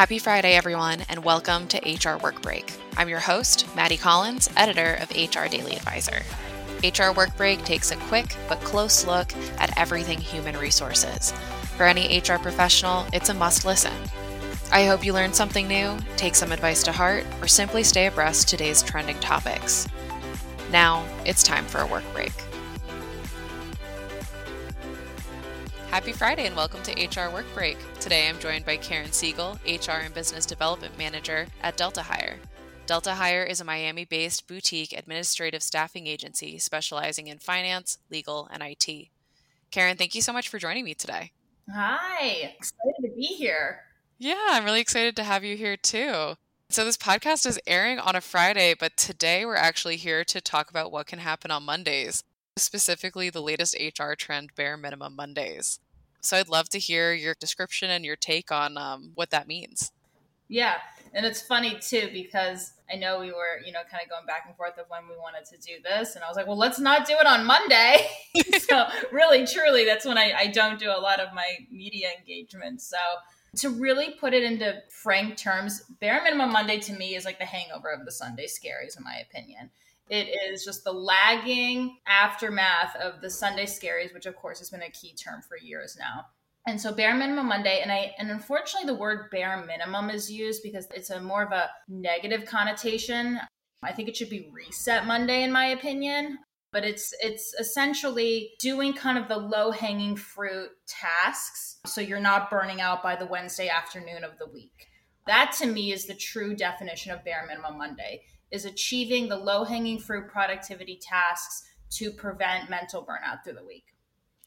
Happy Friday, everyone, and welcome to HR Work Break. I'm your host, Maddie Collins, editor of HR Daily Advisor. HR Work Break takes a quick but close look at everything human resources. For any HR professional, it's a must listen. I hope you learned something new, take some advice to heart, or simply stay abreast today's trending topics. Now, it's time for a work break. Happy Friday and welcome to HR Work Break. Today I'm joined by Karen Siegel, HR and Business Development Manager at Delta Hire. Delta Hire is a Miami based boutique administrative staffing agency specializing in finance, legal, and IT. Karen, thank you so much for joining me today. Hi, excited to be here. Yeah, I'm really excited to have you here too. So, this podcast is airing on a Friday, but today we're actually here to talk about what can happen on Mondays specifically the latest HR trend, Bare Minimum Mondays. So I'd love to hear your description and your take on um, what that means. Yeah, and it's funny too because I know we were, you know, kind of going back and forth of when we wanted to do this, and I was like, well, let's not do it on Monday. so really, truly, that's when I, I don't do a lot of my media engagement. So to really put it into frank terms, bare minimum Monday to me is like the hangover of the Sunday scaries, in my opinion. It is just the lagging aftermath of the Sunday scaries, which of course has been a key term for years now. And so bare minimum Monday, and I and unfortunately the word bare minimum is used because it's a more of a negative connotation. I think it should be reset Monday in my opinion. But it's it's essentially doing kind of the low hanging fruit tasks so you're not burning out by the Wednesday afternoon of the week. That to me is the true definition of bare minimum Monday is achieving the low hanging fruit productivity tasks to prevent mental burnout through the week.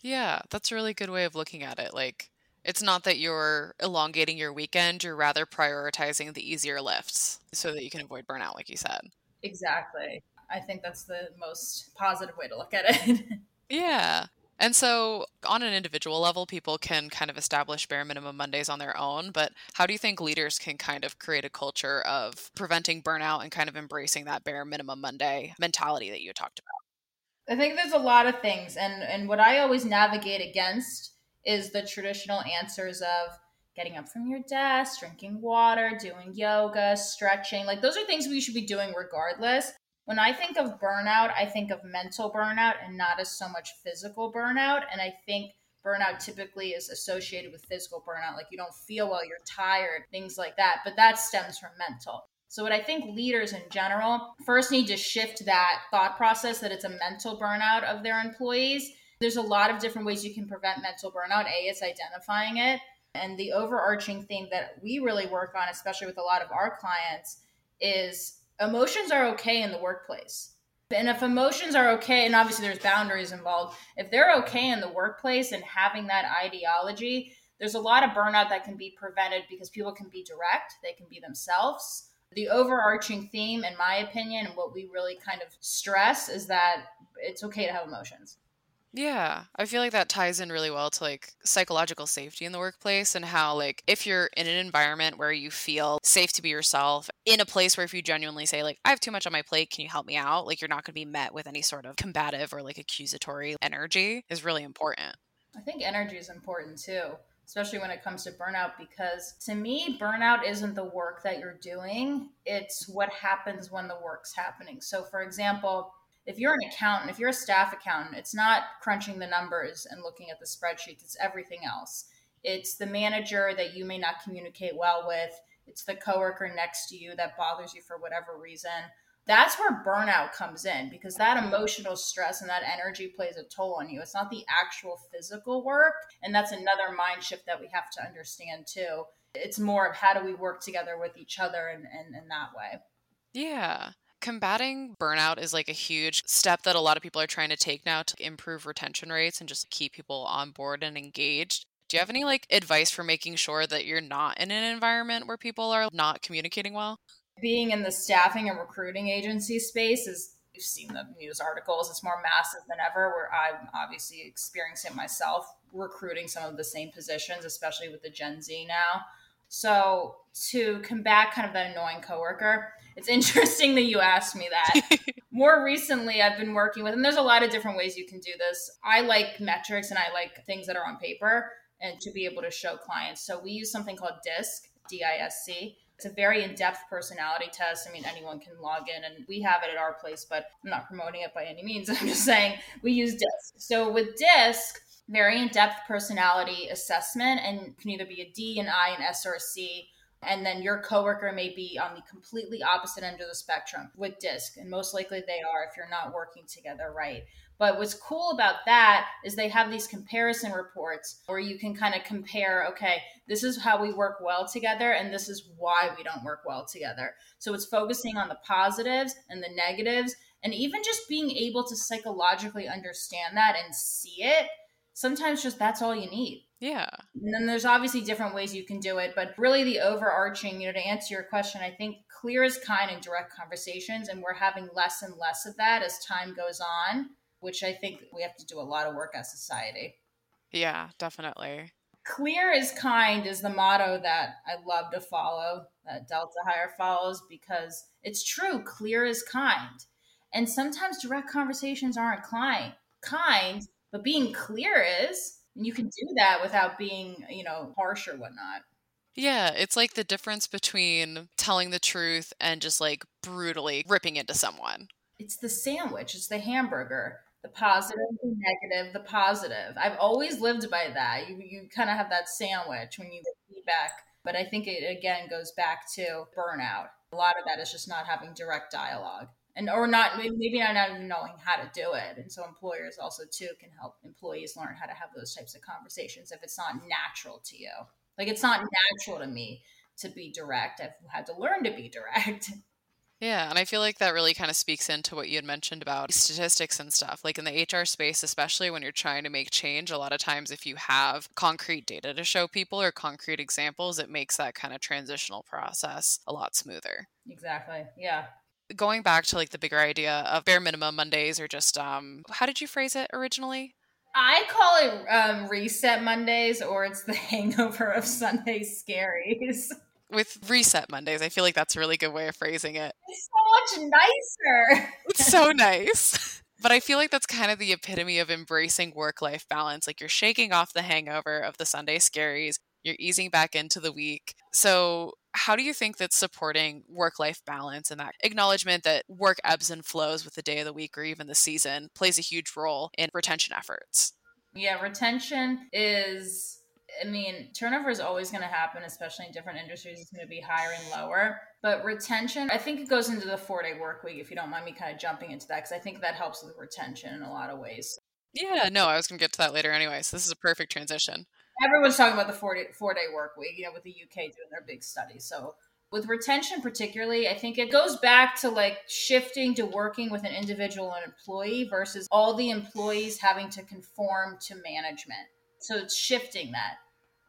Yeah, that's a really good way of looking at it. Like, it's not that you're elongating your weekend, you're rather prioritizing the easier lifts so that you can avoid burnout, like you said. Exactly. I think that's the most positive way to look at it. yeah. And so, on an individual level, people can kind of establish bare minimum Mondays on their own. But how do you think leaders can kind of create a culture of preventing burnout and kind of embracing that bare minimum Monday mentality that you talked about? I think there's a lot of things. And, and what I always navigate against is the traditional answers of getting up from your desk, drinking water, doing yoga, stretching. Like, those are things we should be doing regardless. When I think of burnout, I think of mental burnout and not as so much physical burnout. And I think burnout typically is associated with physical burnout, like you don't feel well, you're tired, things like that. But that stems from mental. So, what I think leaders in general first need to shift that thought process that it's a mental burnout of their employees. There's a lot of different ways you can prevent mental burnout. A, it's identifying it. And the overarching thing that we really work on, especially with a lot of our clients, is emotions are okay in the workplace. And if emotions are okay, and obviously there's boundaries involved, if they're okay in the workplace and having that ideology, there's a lot of burnout that can be prevented because people can be direct, they can be themselves. The overarching theme, in my opinion, and what we really kind of stress is that it's okay to have emotions. Yeah, I feel like that ties in really well to like psychological safety in the workplace and how like if you're in an environment where you feel safe to be yourself, in a place where if you genuinely say like I have too much on my plate, can you help me out? Like you're not going to be met with any sort of combative or like accusatory energy is really important. I think energy is important too, especially when it comes to burnout because to me burnout isn't the work that you're doing, it's what happens when the work's happening. So for example, if you're an accountant, if you're a staff accountant, it's not crunching the numbers and looking at the spreadsheets, it's everything else. It's the manager that you may not communicate well with, it's the coworker next to you that bothers you for whatever reason. That's where burnout comes in because that emotional stress and that energy plays a toll on you. It's not the actual physical work. And that's another mind shift that we have to understand too. It's more of how do we work together with each other and in, in that way. Yeah combating burnout is like a huge step that a lot of people are trying to take now to improve retention rates and just keep people on board and engaged. Do you have any like advice for making sure that you're not in an environment where people are not communicating well? Being in the staffing and recruiting agency space is you've seen the news articles, it's more massive than ever where I'm obviously experiencing it myself, recruiting some of the same positions, especially with the Gen Z now. So to combat kind of that annoying coworker, it's interesting that you asked me that. More recently, I've been working with, and there's a lot of different ways you can do this. I like metrics and I like things that are on paper and to be able to show clients. So we use something called DISC. DISC. It's a very in depth personality test. I mean, anyone can log in, and we have it at our place, but I'm not promoting it by any means. I'm just saying we use DISC. So with DISC, very in depth personality assessment, and can either be a D, an I, an S, or a C. And then your coworker may be on the completely opposite end of the spectrum with disc and most likely they are if you're not working together right. But what's cool about that is they have these comparison reports where you can kind of compare okay this is how we work well together and this is why we don't work well together. So it's focusing on the positives and the negatives and even just being able to psychologically understand that and see it sometimes just that's all you need yeah. And then there's obviously different ways you can do it, but really the overarching, you know, to answer your question, I think clear is kind and direct conversations, and we're having less and less of that as time goes on, which I think we have to do a lot of work as society. Yeah, definitely. Clear is kind is the motto that I love to follow, that Delta Hire follows, because it's true. Clear is kind. And sometimes direct conversations aren't kind, kind, but being clear is and you can do that without being, you know, harsh or whatnot. Yeah, it's like the difference between telling the truth and just like brutally ripping into someone. It's the sandwich, it's the hamburger. The positive, the negative, the positive. I've always lived by that. You you kind of have that sandwich when you get feedback. But I think it again goes back to burnout. A lot of that is just not having direct dialogue and or not maybe not even knowing how to do it and so employers also too can help employees learn how to have those types of conversations if it's not natural to you like it's not natural to me to be direct i've had to learn to be direct Yeah, and I feel like that really kind of speaks into what you had mentioned about statistics and stuff. Like in the HR space, especially when you're trying to make change, a lot of times if you have concrete data to show people or concrete examples, it makes that kind of transitional process a lot smoother. Exactly. Yeah going back to like the bigger idea of bare minimum Mondays or just um how did you phrase it originally? I call it um, reset Mondays or it's the hangover of Sunday scaries. With reset Mondays, I feel like that's a really good way of phrasing it. It's so much nicer. It's so nice. But I feel like that's kind of the epitome of embracing work life balance. Like you're shaking off the hangover of the Sunday scaries, you're easing back into the week. So, how do you think that supporting work life balance and that acknowledgement that work ebbs and flows with the day of the week or even the season plays a huge role in retention efforts? Yeah, retention is I mean, turnover is always going to happen, especially in different industries. It's going to be higher and lower. But retention, I think it goes into the four day work week, if you don't mind me kind of jumping into that, because I think that helps with retention in a lot of ways. Yeah, no, I was going to get to that later anyway. So this is a perfect transition everyone's talking about the four day, four day work week, you know, with the UK doing their big study. So with retention particularly, I think it goes back to like shifting to working with an individual and employee versus all the employees having to conform to management. So it's shifting that.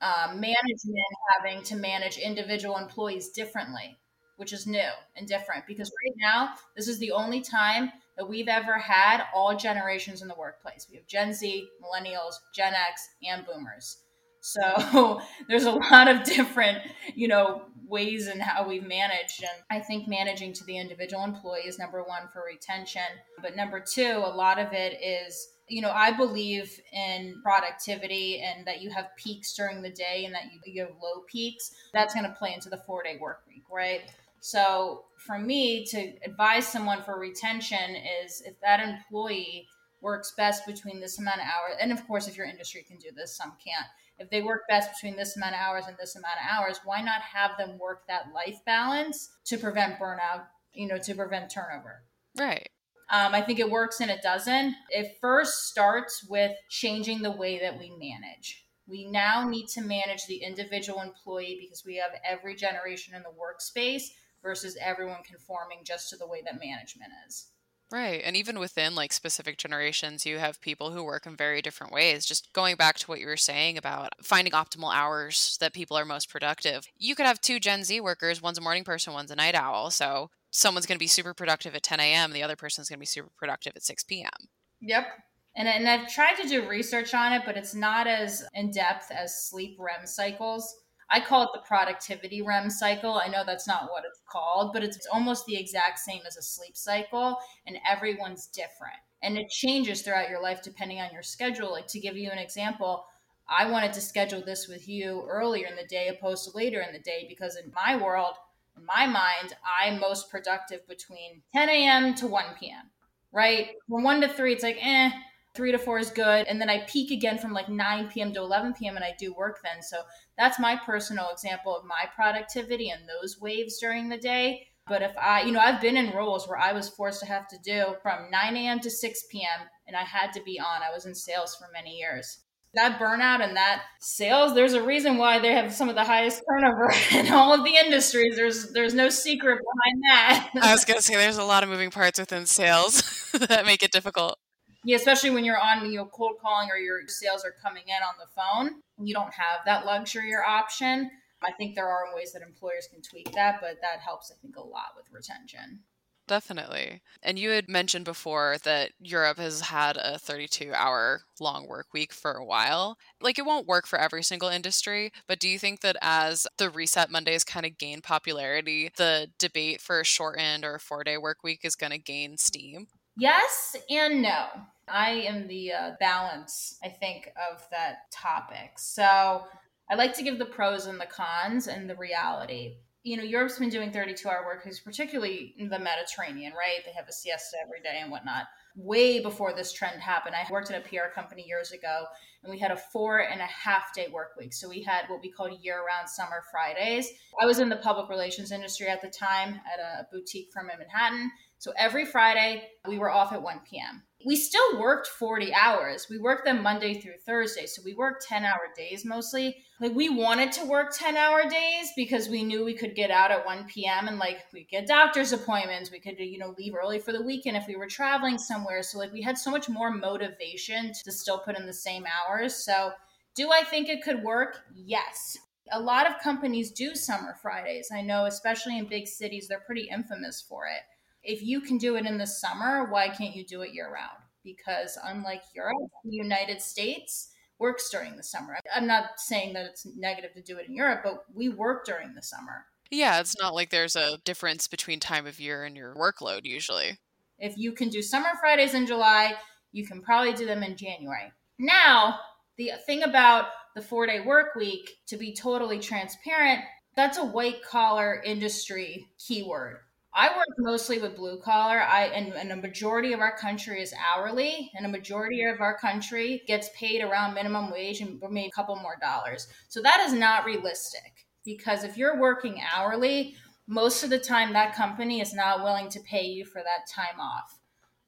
Um, management having to manage individual employees differently, which is new and different because right now, this is the only time that we've ever had all generations in the workplace. We have Gen Z, millennials, Gen X, and boomers. So there's a lot of different, you know, ways in how we've managed. And I think managing to the individual employee is number one for retention. But number two, a lot of it is, you know, I believe in productivity and that you have peaks during the day and that you, you have low peaks. That's going to play into the four day work week, right? So for me to advise someone for retention is if that employee works best between this amount of hours, and of course, if your industry can do this, some can't if they work best between this amount of hours and this amount of hours, why not have them work that life balance to prevent burnout, you know, to prevent turnover? Right. Um, I think it works and it doesn't. It first starts with changing the way that we manage. We now need to manage the individual employee because we have every generation in the workspace versus everyone conforming just to the way that management is. Right. And even within like specific generations, you have people who work in very different ways. Just going back to what you were saying about finding optimal hours that people are most productive. You could have two Gen Z workers, one's a morning person, one's a night owl. So someone's going to be super productive at 10 a.m., the other person's going to be super productive at 6 p.m. Yep. And, and I've tried to do research on it, but it's not as in depth as sleep REM cycles. I call it the productivity REM cycle. I know that's not what it's called, but it's almost the exact same as a sleep cycle, and everyone's different. And it changes throughout your life depending on your schedule. Like to give you an example, I wanted to schedule this with you earlier in the day opposed to later in the day because in my world, in my mind, I'm most productive between 10 a.m. to 1 p.m. Right? From 1 to 3, it's like, eh, 3 to 4 is good. And then I peak again from like 9 p.m. to 11 p.m. and I do work then. So that's my personal example of my productivity and those waves during the day. But if I, you know, I've been in roles where I was forced to have to do from 9 a.m. to 6 p.m. and I had to be on. I was in sales for many years that burnout and that sales there's a reason why they have some of the highest turnover in all of the industries there's there's no secret behind that i was to say there's a lot of moving parts within sales that make it difficult yeah especially when you're on you know cold calling or your sales are coming in on the phone you don't have that luxury or option i think there are ways that employers can tweak that but that helps i think a lot with retention Definitely. And you had mentioned before that Europe has had a 32 hour long work week for a while. Like it won't work for every single industry, but do you think that as the Reset Mondays kind of gain popularity, the debate for a shortened or four day work week is going to gain steam? Yes and no. I am the uh, balance, I think, of that topic. So I like to give the pros and the cons and the reality you know, Europe's been doing 32 hour work because particularly in the Mediterranean, right? They have a siesta every day and whatnot. Way before this trend happened, I worked at a PR company years ago and we had a four and a half day work week. So we had what we called year round summer Fridays. I was in the public relations industry at the time at a boutique firm in Manhattan. So every Friday we were off at 1 p.m we still worked 40 hours. We worked them Monday through Thursday. So we worked 10 hour days mostly. Like we wanted to work 10 hour days because we knew we could get out at 1 p.m. and like we get doctor's appointments. We could, you know, leave early for the weekend if we were traveling somewhere. So like we had so much more motivation to still put in the same hours. So do I think it could work? Yes. A lot of companies do summer Fridays. I know, especially in big cities, they're pretty infamous for it if you can do it in the summer, why can't you do it year round? Because unlike Europe, the United States works during the summer. I'm not saying that it's negative to do it in Europe, but we work during the summer. Yeah, it's not like there's a difference between time of year and your workload usually. If you can do summer Fridays in July, you can probably do them in January. Now, the thing about the four day work week, to be totally transparent, that's a white collar industry keyword. I work mostly with blue collar. I and, and a majority of our country is hourly, and a majority of our country gets paid around minimum wage and maybe a couple more dollars. So that is not realistic because if you're working hourly, most of the time that company is not willing to pay you for that time off.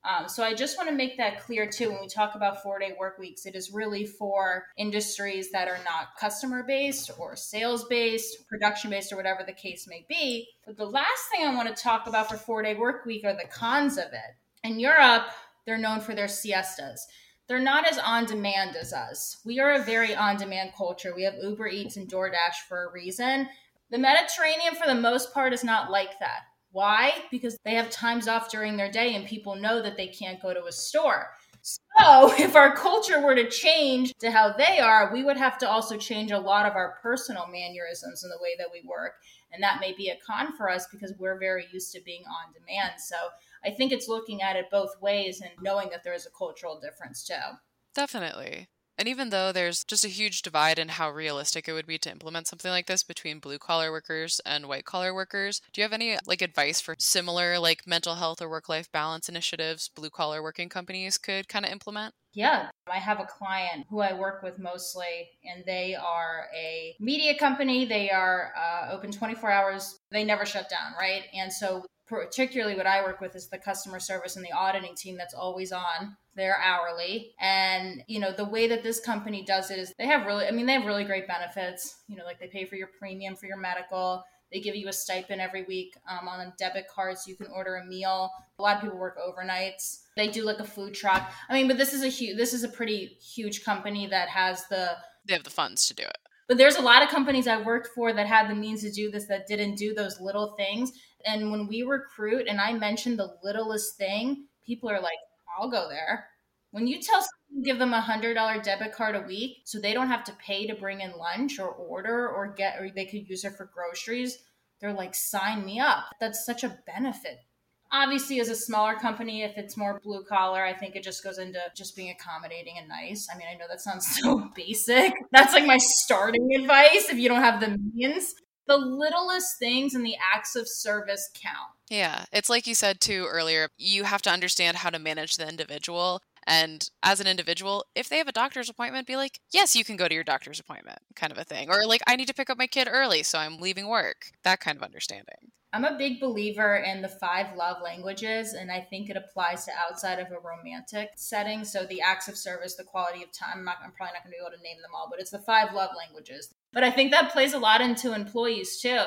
Um, so I just want to make that clear too. When we talk about four day work weeks, it is really for industries that are not customer based or sales based, production based, or whatever the case may be. But the last thing I want to talk about for four day work week are the cons of it. In Europe, they're known for their siestas. They're not as on demand as us. We are a very on demand culture. We have Uber Eats and DoorDash for a reason. The Mediterranean, for the most part, is not like that why? Because they have times off during their day and people know that they can't go to a store. So, if our culture were to change to how they are, we would have to also change a lot of our personal mannerisms in the way that we work. And that may be a con for us because we're very used to being on demand. So, I think it's looking at it both ways and knowing that there is a cultural difference too. Definitely. And even though there's just a huge divide in how realistic it would be to implement something like this between blue collar workers and white collar workers, do you have any like advice for similar like mental health or work life balance initiatives blue collar working companies could kind of implement? Yeah, I have a client who I work with mostly, and they are a media company. They are uh, open 24 hours. They never shut down, right? And so particularly what I work with is the customer service and the auditing team that's always on. They're hourly. And, you know, the way that this company does it is they have really, I mean, they have really great benefits. You know, like they pay for your premium for your medical. They give you a stipend every week um, on a debit card so you can order a meal. A lot of people work overnights. They do like a food truck. I mean, but this is a huge, this is a pretty huge company that has the, they have the funds to do it. But there's a lot of companies I worked for that had the means to do this that didn't do those little things. And when we recruit and I mention the littlest thing, people are like, I'll go there. When you tell someone give them a hundred dollar debit card a week so they don't have to pay to bring in lunch or order or get or they could use it for groceries, they're like, sign me up. That's such a benefit. Obviously, as a smaller company, if it's more blue collar, I think it just goes into just being accommodating and nice. I mean, I know that sounds so basic. That's like my starting advice if you don't have the means. The littlest things and the acts of service count. Yeah, it's like you said too earlier, you have to understand how to manage the individual. And as an individual, if they have a doctor's appointment, be like, yes, you can go to your doctor's appointment, kind of a thing. Or like, I need to pick up my kid early, so I'm leaving work. That kind of understanding. I'm a big believer in the five love languages, and I think it applies to outside of a romantic setting. So the acts of service, the quality of time. I'm, not, I'm probably not going to be able to name them all, but it's the five love languages. But I think that plays a lot into employees too.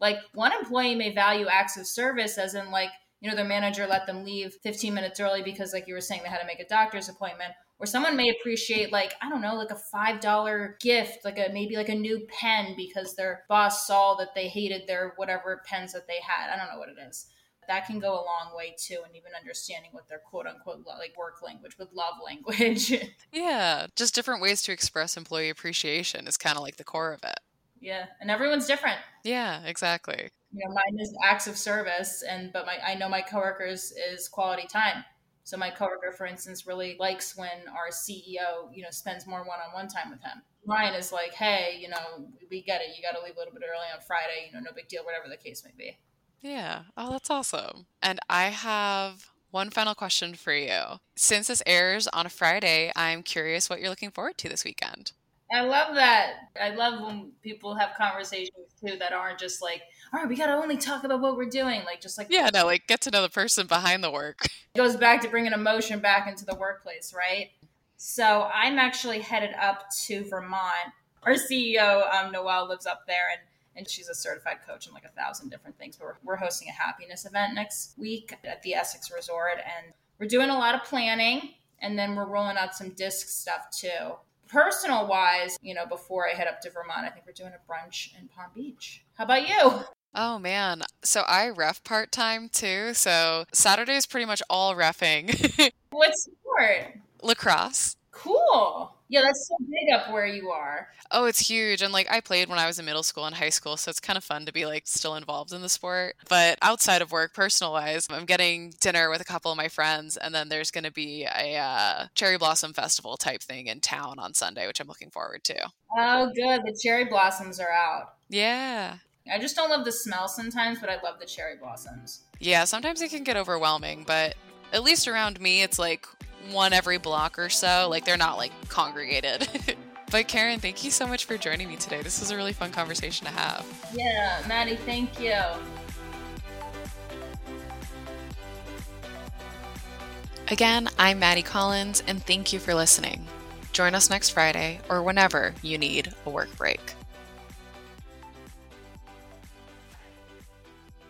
Like one employee may value acts of service, as in like you know, their manager let them leave 15 minutes early because, like you were saying, they had to make a doctor's appointment. Or someone may appreciate, like, I don't know, like a $5 gift, like a maybe like a new pen because their boss saw that they hated their whatever pens that they had. I don't know what it is. That can go a long way too, and even understanding what their quote unquote like work language with love language. yeah, just different ways to express employee appreciation is kind of like the core of it. Yeah, and everyone's different. Yeah, exactly you know mine is acts of service and but my i know my coworkers is quality time so my coworker for instance really likes when our ceo you know spends more one-on-one time with him mine is like hey you know we get it you got to leave a little bit early on friday you know no big deal whatever the case may be yeah oh that's awesome and i have one final question for you since this airs on a friday i'm curious what you're looking forward to this weekend I love that. I love when people have conversations too that aren't just like, all right, we got to only talk about what we're doing. Like, just like, yeah, no, like get to know the person behind the work. It goes back to bringing emotion back into the workplace, right? So I'm actually headed up to Vermont. Our CEO, um, Noelle, lives up there and and she's a certified coach in like a thousand different things. But we're, we're hosting a happiness event next week at the Essex Resort, and we're doing a lot of planning, and then we're rolling out some disc stuff too personal wise, you know, before I head up to Vermont, I think we're doing a brunch in Palm Beach. How about you? Oh man. So I ref part time too. So Saturday is pretty much all refing. what sport? Lacrosse. Cool. Yeah, that's so big up where you are. Oh, it's huge. And like I played when I was in middle school and high school, so it's kind of fun to be like still involved in the sport. But outside of work, personal wise, I'm getting dinner with a couple of my friends, and then there's going to be a uh, cherry blossom festival type thing in town on Sunday, which I'm looking forward to. Oh, good. The cherry blossoms are out. Yeah. I just don't love the smell sometimes, but I love the cherry blossoms. Yeah, sometimes it can get overwhelming, but at least around me, it's like one every block or so. Like they're not like congregated. but Karen, thank you so much for joining me today. This was a really fun conversation to have. Yeah, Maddie, thank you. Again, I'm Maddie Collins, and thank you for listening. Join us next Friday or whenever you need a work break.